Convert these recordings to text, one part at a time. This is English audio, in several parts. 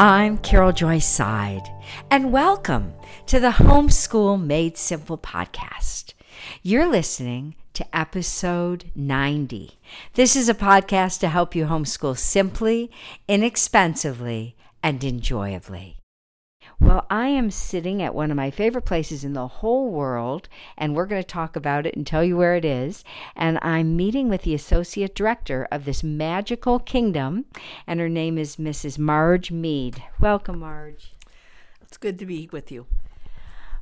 I'm Carol Joy Seidl, and welcome to the Homeschool Made Simple podcast. You're listening to episode 90. This is a podcast to help you homeschool simply, inexpensively, and enjoyably. Well, I am sitting at one of my favorite places in the whole world, and we're going to talk about it and tell you where it is. And I'm meeting with the associate director of this magical kingdom, and her name is Mrs. Marge Mead. Welcome, Marge. It's good to be with you.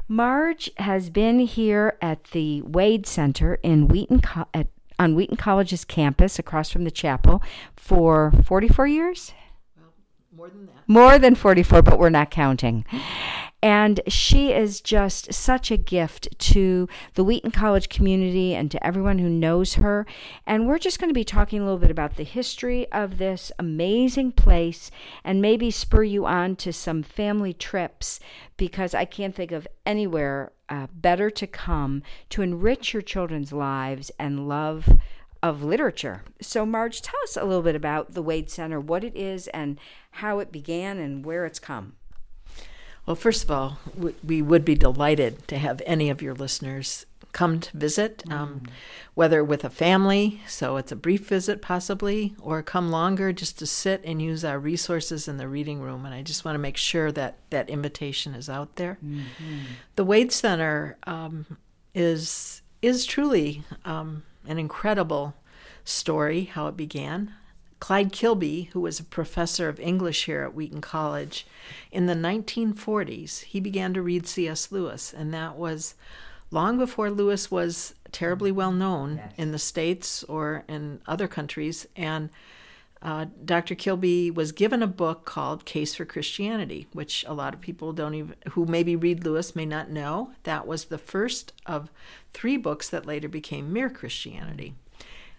Marge has been here at the Wade Center in Wheaton at, on Wheaton College's campus across from the chapel for 44 years. More than that. More than 44, but we're not counting. And she is just such a gift to the Wheaton College community and to everyone who knows her. And we're just going to be talking a little bit about the history of this amazing place and maybe spur you on to some family trips because I can't think of anywhere uh, better to come to enrich your children's lives and love of literature. So, Marge, tell us a little bit about the Wade Center, what it is, and how it began and where it's come. Well, first of all, we would be delighted to have any of your listeners come to visit, um, mm. whether with a family, so it's a brief visit possibly, or come longer just to sit and use our resources in the reading room. And I just want to make sure that that invitation is out there. Mm-hmm. The Wade Center um, is is truly um, an incredible story how it began. Clyde Kilby, who was a professor of English here at Wheaton College, in the 1940s, he began to read C.S. Lewis, and that was long before Lewis was terribly well known yes. in the States or in other countries. And uh, Dr. Kilby was given a book called Case for Christianity, which a lot of people don't even, who maybe read Lewis may not know. That was the first of three books that later became Mere Christianity.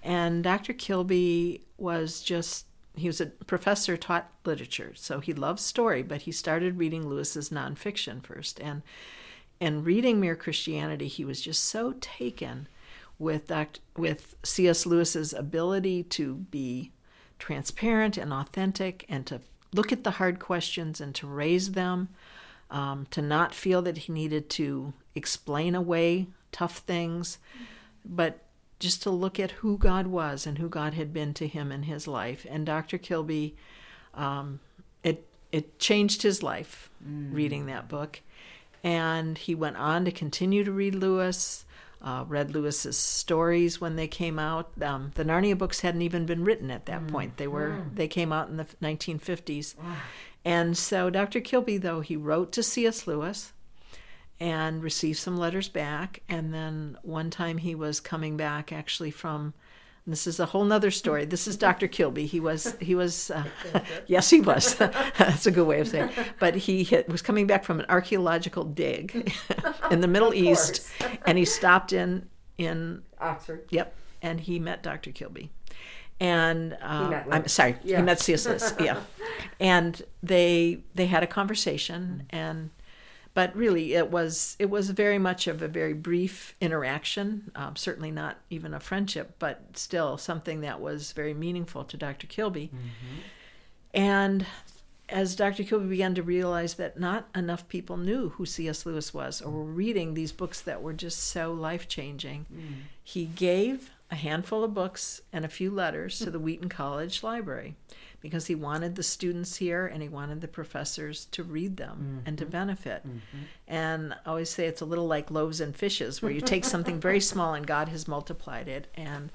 And Dr. Kilby was just, he was a professor, taught literature. So he loved story, but he started reading Lewis's nonfiction first. And, and reading Mere Christianity, he was just so taken with, Dr., with C.S. Lewis's ability to be transparent and authentic and to look at the hard questions and to raise them, um, to not feel that he needed to explain away tough things, but just to look at who God was and who God had been to him in his life. And Dr. Kilby, um, it it changed his life mm. reading that book, and he went on to continue to read Lewis. Uh, read Lewis's stories when they came out. Um, the Narnia books hadn't even been written at that mm. point. They were mm. they came out in the 1950s, and so Dr. Kilby, though he wrote to C.S. Lewis, and received some letters back. And then one time he was coming back actually from. This is a whole nother story. This is Dr. Kilby. He was, he was, uh, yes, he was. That's a good way of saying. It. But he hit, was coming back from an archaeological dig in the Middle East, and he stopped in in Oxford. Yep, and he met Dr. Kilby, and uh, I'm sorry, yeah. he met C.S. Lewis. Yeah, and they they had a conversation, and but really it was it was very much of a very brief interaction um, certainly not even a friendship but still something that was very meaningful to dr kilby mm-hmm. and as dr kilby began to realize that not enough people knew who cs lewis was or were reading these books that were just so life-changing mm. he gave a handful of books and a few letters to the wheaton college library because he wanted the students here and he wanted the professors to read them mm-hmm. and to mm-hmm. benefit. Mm-hmm. And I always say it's a little like loaves and fishes, where you take something very small and God has multiplied it. And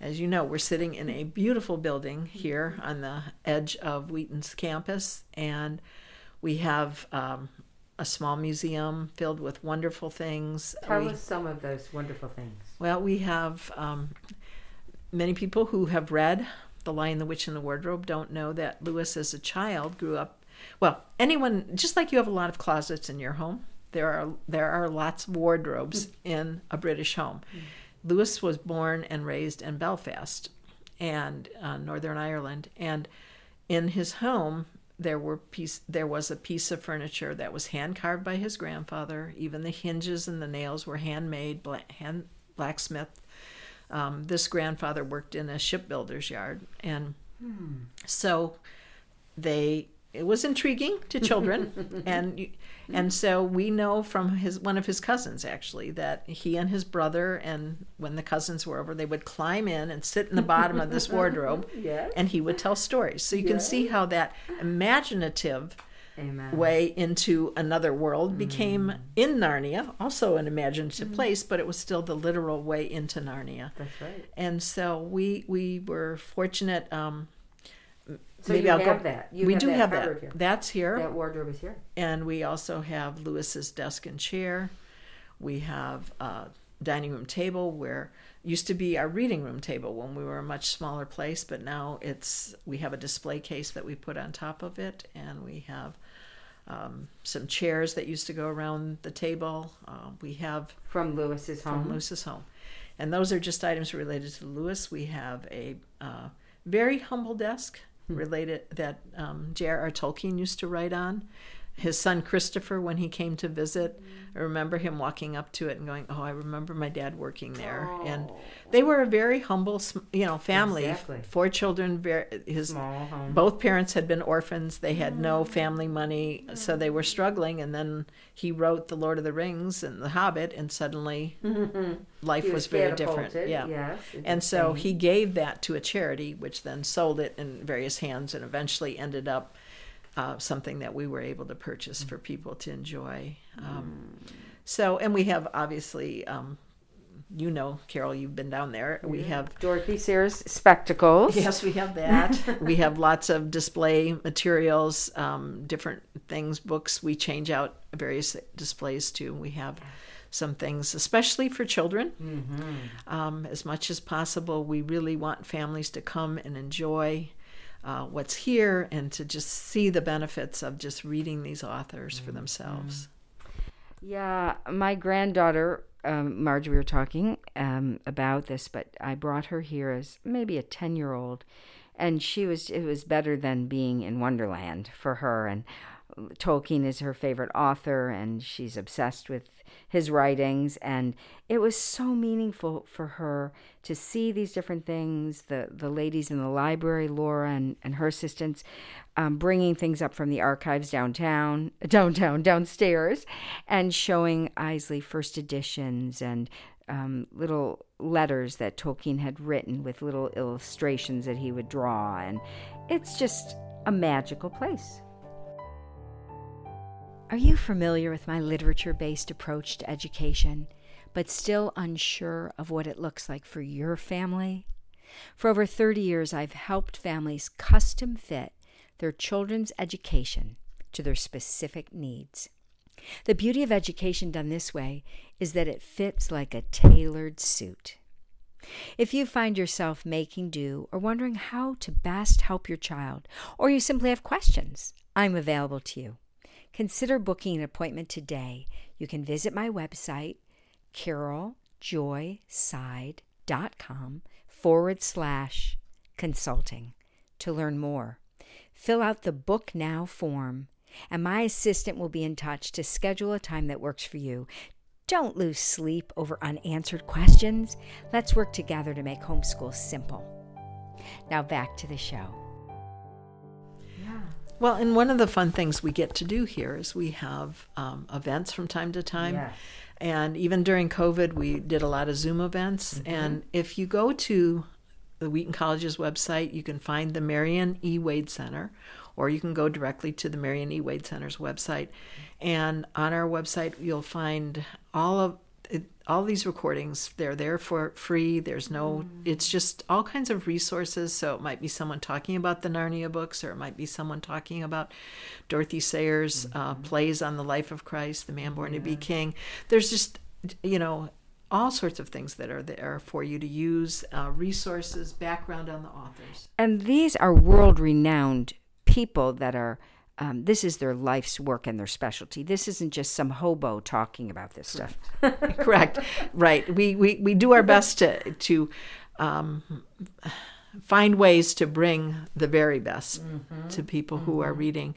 as you know, we're sitting in a beautiful building here on the edge of Wheaton's campus, and we have um, a small museum filled with wonderful things. Tell us some of those wonderful things. Well, we have um, many people who have read the Lion, the Witch, and the Wardrobe don't know that Lewis, as a child, grew up. Well, anyone, just like you have a lot of closets in your home, there are there are lots of wardrobes mm. in a British home. Mm. Lewis was born and raised in Belfast, and uh, Northern Ireland, and in his home there were piece there was a piece of furniture that was hand carved by his grandfather. Even the hinges and the nails were handmade, hand blacksmith um, this grandfather worked in a shipbuilder's yard, and hmm. so they it was intriguing to children, and and so we know from his one of his cousins actually that he and his brother and when the cousins were over, they would climb in and sit in the bottom of this wardrobe, Yes. and he would tell stories. So you can see how that imaginative Amen. way into another world became Mm. in Narnia, also an imaginative place, but it was still the literal way into Narnia. That's right. And so we we were fortunate. Um, So you have that. You we do that have that. here. That's here, That wardrobe is here. and we also have Lewis's desk and chair. We have a dining room table where used to be our reading room table when we were a much smaller place, but now it's we have a display case that we put on top of it, and we have um, some chairs that used to go around the table. Uh, we have From Lewis's home. from Lewis's home. And those are just items related to Lewis. We have a uh, very humble desk related that um, J.R.R. Tolkien used to write on. His son Christopher, when he came to visit, I remember him walking up to it and going, "Oh, I remember my dad working there." And they were a very humble, you know, family. Exactly. Four children. Very, his Small home. both parents had been orphans. They had no family money, so they were struggling. And then he wrote The Lord of the Rings and The Hobbit, and suddenly life He was, very different. Yeah. Yes. And so he gave that to a charity, which then sold it in various hands and eventually ended up uh, something that we were able to purchase for people to enjoy. Um, So, and we have obviously, um, you know, Carol, you've been down there. We have Dorothy Sayers spectacles. Yes, we have that. we have lots of display materials, um, different things, books. We change out various displays too. We have some things, especially for children. Um, as much as possible, we really want families to come and enjoy uh, what's here and to just see the benefits of just reading these authors for themselves. Yeah, my granddaughter, um, Marge, we were talking um, about this, but I brought her here as maybe a 10 year old, and she was, it was better than being in Wonderland for her. And Tolkien is her favorite author, and she's obsessed with his writings. And it was so meaningful for her to see these different things the, the ladies in the library, Laura and, and her assistants, um, bringing things up from the archives downtown, downtown, downstairs, and showing Isley first editions and um, little letters that Tolkien had written with little illustrations that he would draw. And it's just a magical place. Are you familiar with my literature based approach to education, but still unsure of what it looks like for your family? For over 30 years, I've helped families custom fit their children's education to their specific needs. The beauty of education done this way is that it fits like a tailored suit. If you find yourself making do or wondering how to best help your child, or you simply have questions, I'm available to you. Consider booking an appointment today. You can visit my website, caroljoyseidl.com forward slash consulting to learn more. Fill out the Book Now form, and my assistant will be in touch to schedule a time that works for you. Don't lose sleep over unanswered questions. Let's work together to make homeschool simple. Now back to the show. Well, and one of the fun things we get to do here is we have um, events from time to time. Yes. And even during COVID, we did a lot of Zoom events. And if you go to the Wheaton College's website, you can find the Marion E. Wade Center, or you can go directly to the Marion E. Wade Center's website. And on our website, you'll find all of it, all these recordings. They're there for free. There's no, it's just all kinds of resources. So it might be someone talking about the Narnia books, or it might be someone talking about Dorothy Sayers' uh, plays on the life of Christ, The Man Born to Be King. There's just, you know, all sorts of things that are there for you to use, uh, resources, background on the authors. And these are world renowned people that are, um, this is their life's work and their specialty. This isn't just some hobo talking about this stuff. Correct. Right. We, we, we do our best to, to um, find ways to bring the very best to people who are reading.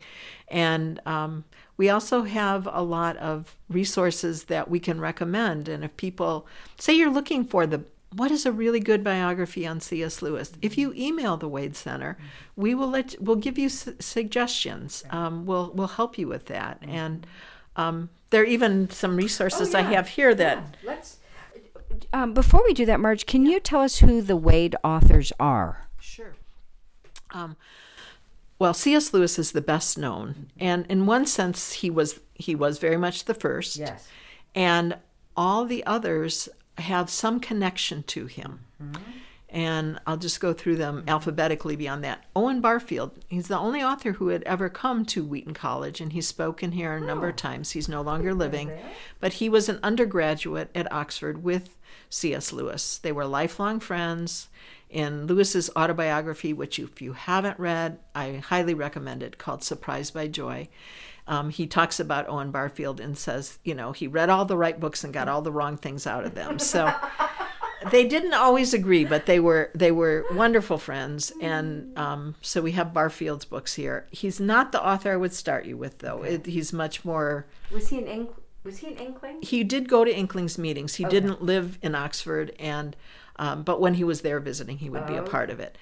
And um, we also have a lot of resources that we can recommend. And if people say you're looking for the what is a really good biography on C.S. Lewis? If you email the Wade Center, we will let we'll give you su- suggestions. Um, we'll we'll help you with that, and um, there are even some resources I yeah. have here that Let's. Um, before we do that, Marge, can you tell us who the Wade authors are? Sure. Um, well, C.S. Lewis is the best known, and in one sense, he was he was very much the first. Yes. And all the others have some connection to him. And I'll just go through them alphabetically beyond that. Owen Barfield, he's the only author who had ever come to Wheaton College, and he's spoken here a number of times. He's no longer living, but he was an undergraduate at Oxford with C.S. Lewis. They were lifelong friends. In Lewis's autobiography, which if you haven't read, I highly recommend it, called Surprised by Joy, um, he talks about Owen Barfield and says, you know, he read all the right books and got all the wrong things out of them. So they didn't always agree, but they were they were wonderful friends, and um, so we have Barfield's books here. He's not the author I would start you with, though. It, he's much more. Was he an Ink- Was he an Inkling? He did go to Inklings meetings. He didn't live in Oxford, and um, but when he was there visiting, he would be a part of it.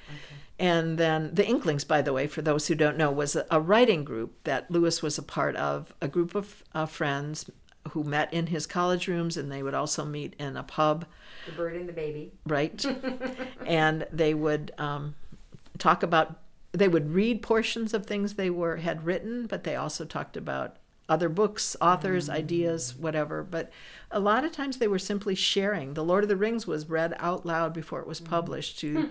And then the Inklings, by the way, for those who don't know, was a, writing group that Lewis was a part of, a group of uh, friends who met in his college rooms, and they would also meet in a pub The bird and the baby. right? and they would um, talk about. They would read portions of things they were had written, but they also talked about other books, authors, ideas, whatever. But a lot of times they were simply sharing. The Lord of the Rings was read out loud before it was published to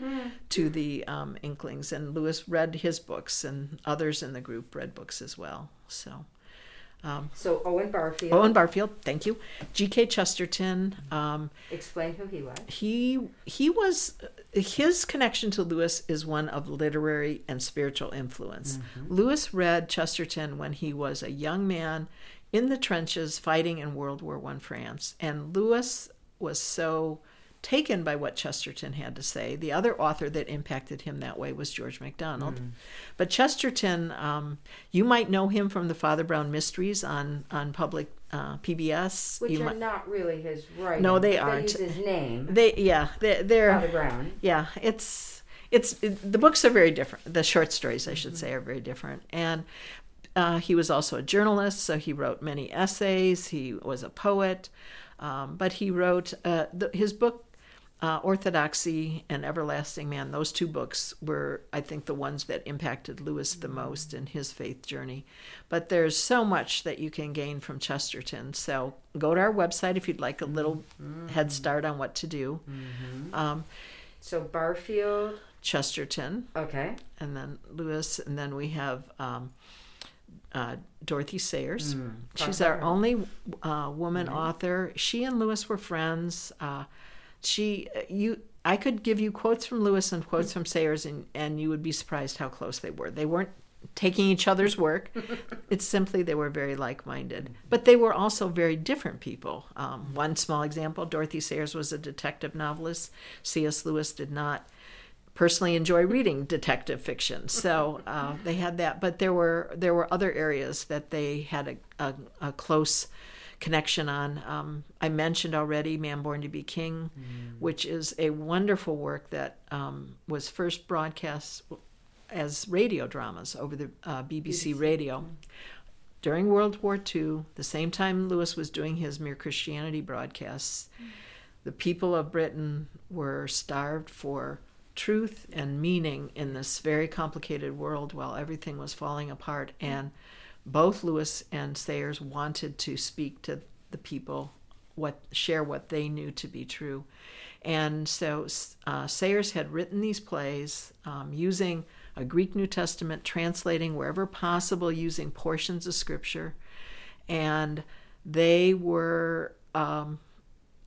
to the um, Inklings, and Lewis read his books, and others in the group read books as well. So. So Owen Barfield. Owen Barfield, thank you. G.K. Chesterton, um, Explain who he was. he he was his connection to Lewis is one of literary and spiritual influence. Lewis read Chesterton when he was a young man in the trenches fighting in World War One France, and Lewis was so taken by what Chesterton had to say. The other author that impacted him that way was George MacDonald. But Chesterton, um, you might know him from the Father Brown Mysteries on on public uh, PBS. Which You are might- not really his writing. No, they aren't. use his name. they yeah they, they're Father Brown. yeah it's it's it, the books are very different the short stories i should say are very different and uh, he was also a journalist so he wrote many essays he was a poet um, but he wrote uh, the, his book uh, orthodoxy and everlasting man those two books were i think the ones that impacted lewis the most in his faith journey but there's so much that you can gain from chesterton so go to our website if you'd like a little head start on what to do um, So Barfield. Chesterton, Okay. and then Lewis, and then we have um, uh, Dorothy Sayers. She's our only uh, woman author. She and Lewis were friends. Uh, she, you, I could give you quotes from Lewis and quotes from Sayers, and, and you would be surprised how close they were. They weren't taking each other's work. it's simply they were very like-minded, but they were also very different people. Um, one small example: Dorothy Sayers was a detective novelist. C.S. Lewis did not personally enjoy reading detective fiction, so uh, they had that. But there were there were other areas that they had a, a, a close connection on. Um, I mentioned already "Man Born to Be King," which is a wonderful work that um, was first broadcast as radio dramas over the uh, BBC, radio. During World War II, the same time Lewis was doing his Mere Christianity broadcasts, the people of Britain were starved for truth and meaning in this very complicated world while everything was falling apart. And both Lewis and Sayers wanted to speak to the people, what share what they knew to be true. And so uh, Sayers had written these plays um, using a Greek New Testament, translating wherever possible, using portions of Scripture, and they were um,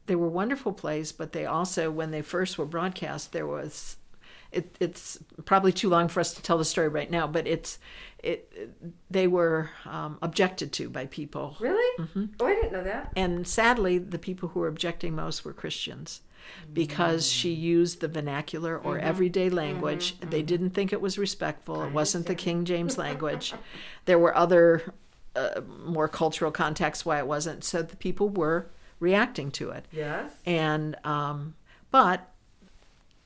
they were wonderful plays. But they also, when they first were broadcast, there was it, it's probably too long for us to tell the story right now, but it's it they were um, objected to by people, Really? Mm-hmm. Oh, I didn't know that. and sadly, the people who were objecting most were Christians because she used the vernacular or everyday language. They didn't think it was respectful. It wasn't the King James language. There were other uh, more cultural contexts why it wasn't. So the people were reacting to it. Yes. And um, but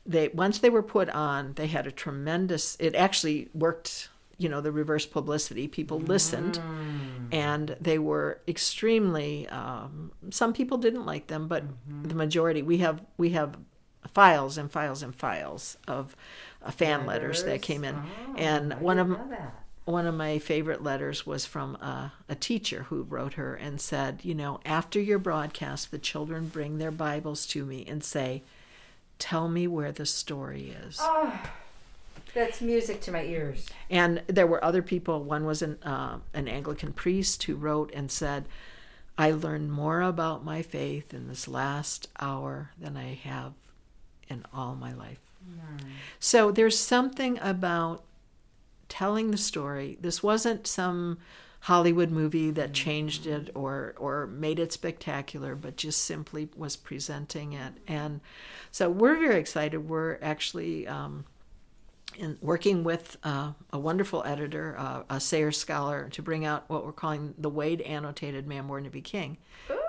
they once they were put on, they had a tremendous. It actually worked. You know, the reverse publicity. People listened, and they were extremely. Um, some people didn't like them, but the majority. We have we have files and files and files of uh, fan letters that came in, Oh, and one of one of my favorite letters was from a, a teacher who wrote her and said, you know, after your broadcast, the children bring their Bibles to me and say, "Tell me where the story is." Oh, that's music to my ears. And there were other people. One was an uh, an Anglican priest who wrote and said, "I learned more about my faith in this last hour than I have in all my life." So there's something about telling the story. This wasn't some Hollywood movie that changed it or or made it spectacular, but just simply was presenting it. And so we're very excited. We're actually um, in working with uh, a wonderful editor, uh, a Sayers scholar, to bring out what we're calling the Wade Annotated Man Born to Be King.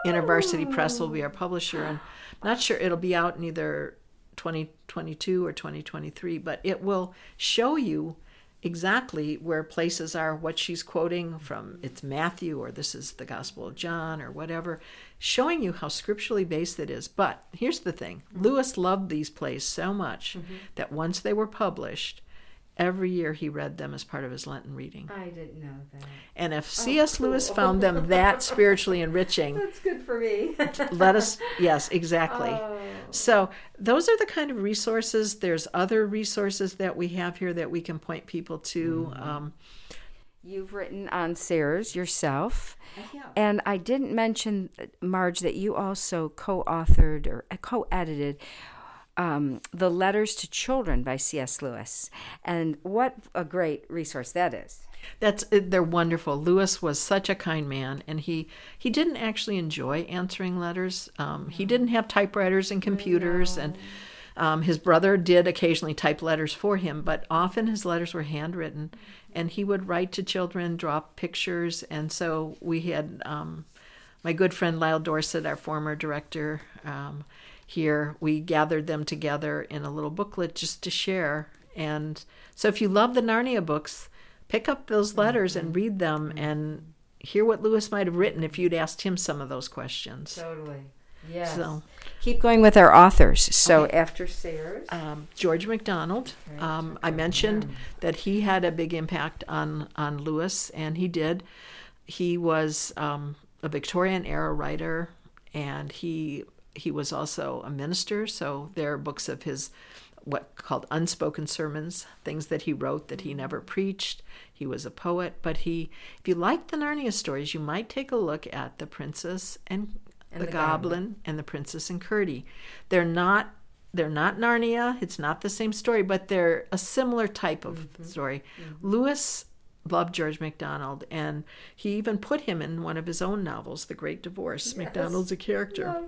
InterVarsity Press will be our publisher, and I'm not sure it'll be out in either 2022 or 2023, but it will show you exactly where places are, what she's quoting from. It's Matthew, or this is the Gospel of John, or whatever, showing you how scripturally based it is. But here's the thing Lewis loved these plays so much mm-hmm. that once they were published, every year he read them as part of his Lenten reading. I didn't know that. And if oh, C.S. Lewis found them that spiritually enriching, That's good for me. let us, yes, exactly. Oh. So those are the kind of resources. There's other resources that we have here that we can point people to. Mm-hmm. Um, You've written on Sayers yourself. And I didn't mention, uh, Marge, that you also co authored or uh, co edited um, The Letters to Children by C.S. Lewis. And what a great resource that is. that's they're wonderful. Lewis was such a kind man, and he he didn't actually enjoy answering letters. Um, he didn't have typewriters and computers, and um, his brother did occasionally type letters for him, but often his letters were handwritten, and he would write to children, draw pictures, and so we had um, my good friend Lyle Dorsett, our former director. Um, here we gathered them together in a little booklet just to share. And so if you love the narnia books pick up those letters and read them and hear what lewis might have written if you'd asked him some of those questions. Totally. Yes. so Keep going with our authors. So after Sayers. um, george macdonald. Um, i mentioned that he had a big impact on on lewis and he did. He was um, a victorian era writer and he he was also a minister so there are books of his what called unspoken sermons things that he wrote that he never preached he was a poet but he if you like the narnia stories you might take a look at the princess and, the, the goblin, and the princess and Curdie. They're not they're not Narnia. It's not the same story, but they're a similar type of mm-hmm. story. Mm-hmm. Lewis loved George MacDonald, and he even put him in one of his own novels, The Great Divorce. MacDonald's a character.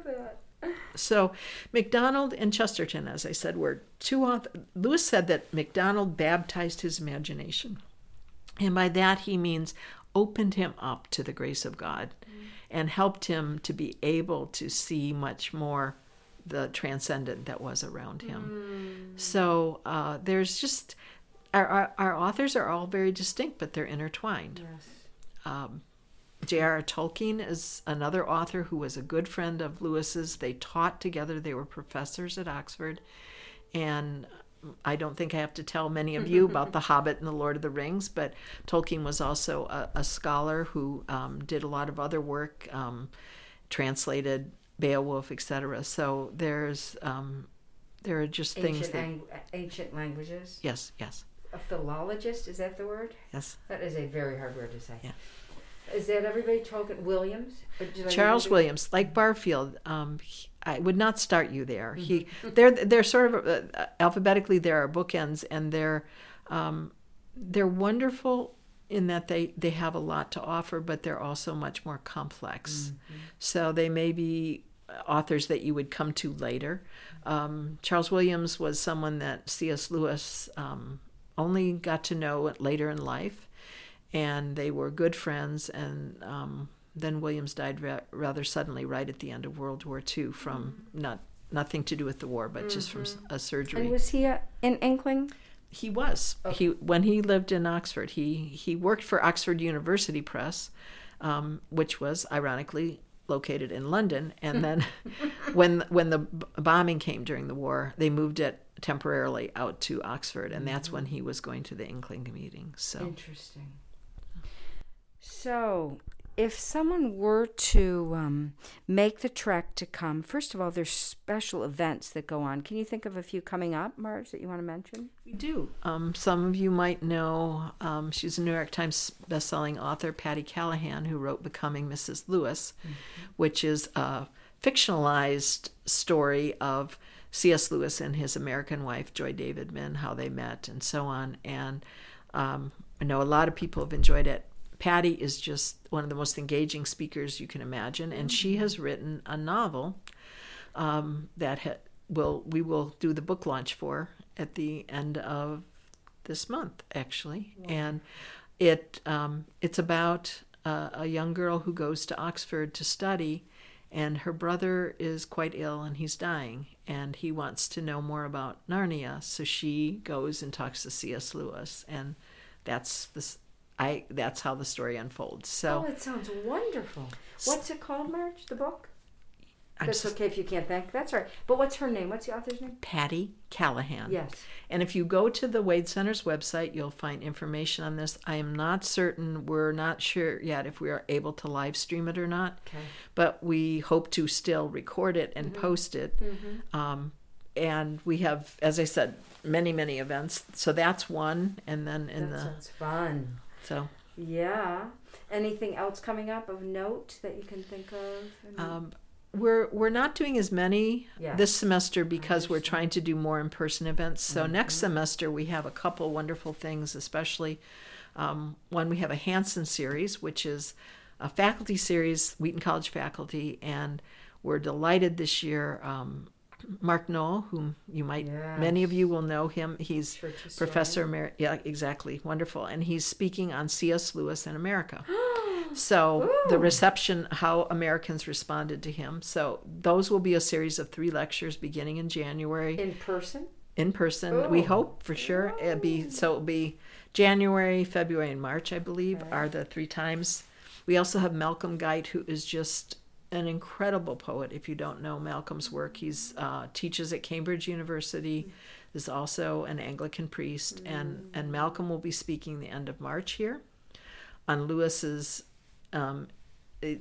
So, MacDonald and Chesterton, as I said, were two authors. Lewis said that MacDonald baptized his imagination. And by that, he means opened him up to the grace of God and helped him to be able to see much more the transcendent that was around him. So, uh, there's just, our, our, our authors are all very distinct, but they're intertwined. Um, J.R.R. Tolkien is another author who was a good friend of Lewis's. They taught together, they were professors at Oxford. And I don't think I have to tell many of you about The Hobbit and The Lord of the Rings, but Tolkien was also a, a scholar who um, did a lot of other work, um, translated Beowulf, etc. So there's um, there are just things Ancient, that ang- ancient languages. yes, yes, A philologist, is that the word? yes. That is a very hard word to say. Yeah. Is that everybody talking? Williams? Or Charles Williams, like Barfield, um, he- I would not start you there. He, they're they're sort of uh, alphabetically there are bookends, and they're um, they're wonderful in that they they have a lot to offer, but they're also much more complex. So they may be authors that you would come to later. Um, Charles Williams was someone that C.S. Lewis um, only got to know later in life, and they were good friends. And um, then Williams died ra- rather suddenly, right at the end of World War II, from not nothing to do with the war, but just from a surgery. And was he a, an inkling? He was. He when he lived in Oxford, he he worked for Oxford University Press, um, which was ironically located in London. And then when when the b- bombing came during the war, they moved it temporarily out to Oxford, and that's when he was going to the Inkling meeting. So Interesting. So, if someone were to um, make the trek to come, first of all, there's special events that go on. Can you think of a few coming up, Marge, that you want to mention? we do. Um, some of you might know um, she's a New York Times bestselling author, Patti Callahan, who wrote Becoming Mrs. Lewis, which is a fictionalized story of C.S. Lewis and his American wife, Joy Davidman, how they met and so on. And um, I know a lot of people have enjoyed it. Patti is just one of the most engaging speakers you can imagine, and she has written a novel um, that ha- will we will do the book launch for at the end of this month, actually, and it um, it's about uh, a young girl who goes to Oxford to study, and her brother is quite ill and he's dying, and he wants to know more about Narnia, so she goes and talks to C.S. Lewis, and that's this. I that's how the story unfolds. So Oh, it sounds wonderful. What's it called, Marge? The book? I'm That's s- okay if you can't think. That's all right. But what's her name? What's the author's name? Patti Callahan. Yes. And if you go to the Wade Center's website, you'll find information on this. I am not certain, we're not sure yet if we are able to live stream it or not, Okay. but we hope to still record it and post it. Um, and we have, as I said, many, many events. So that's one. And then in that the, sounds fun. So Yeah. Anything else coming up of note that you can think of? Um, we're we're not doing as many Yeah. this semester because we're trying to do more in-person events. So next semester we have a couple wonderful things, especially um, one we have a Hansen series, which is a faculty series, Wheaton College faculty, and we're delighted this year. Um, Mark Noll, whom you might many of you will know him. He's professor. Emer- yeah, exactly, wonderful, and he's speaking on C.S. Lewis in America. So the reception, how Americans responded to him. So those will be a series of three lectures beginning in January in person? in person. We hope for sure. It'll be so it'll be January, February, and March. I believe are the three times. We also have Malcolm Guite, who is just an incredible poet. If you don't know Malcolm's work, he's uh, teaches at Cambridge University. Is also an Anglican priest, and and Malcolm will be speaking the end of March here on Lewis's um, it-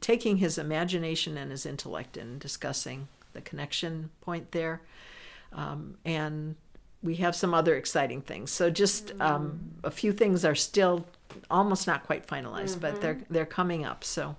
taking his imagination and his intellect and discussing the connection point there. Um, and we have some other exciting things. So just um, a few things are still almost not quite finalized, but they're they're coming up. So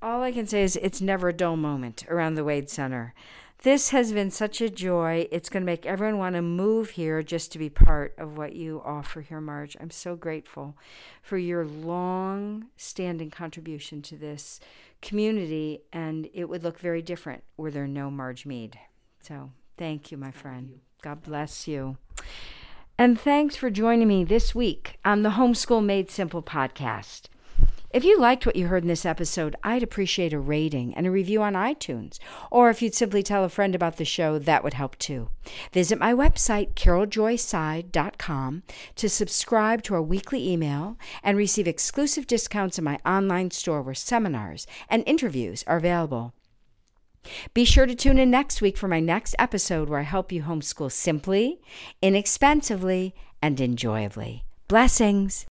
All I can say is it's never a dull moment around the Wade Center. This has been such a joy. It's going to make everyone want to move here just to be part of what you offer here, Marge. I'm so grateful for your long standing contribution to this community, and it would look very different were there no Marge Mead. So thank you, my friend. God bless you. And thanks for joining me this week on the Homeschool Made Simple podcast. If you liked what you heard in this episode, I'd appreciate a rating and a review on iTunes. Or if you'd simply tell a friend about the show, that would help too. Visit my website, caroljoyseidl.com, to subscribe to our weekly email and receive exclusive discounts in my online store where seminars and interviews are available. Be sure to tune in next week for my next episode where I help you homeschool simply, inexpensively, and enjoyably. Blessings.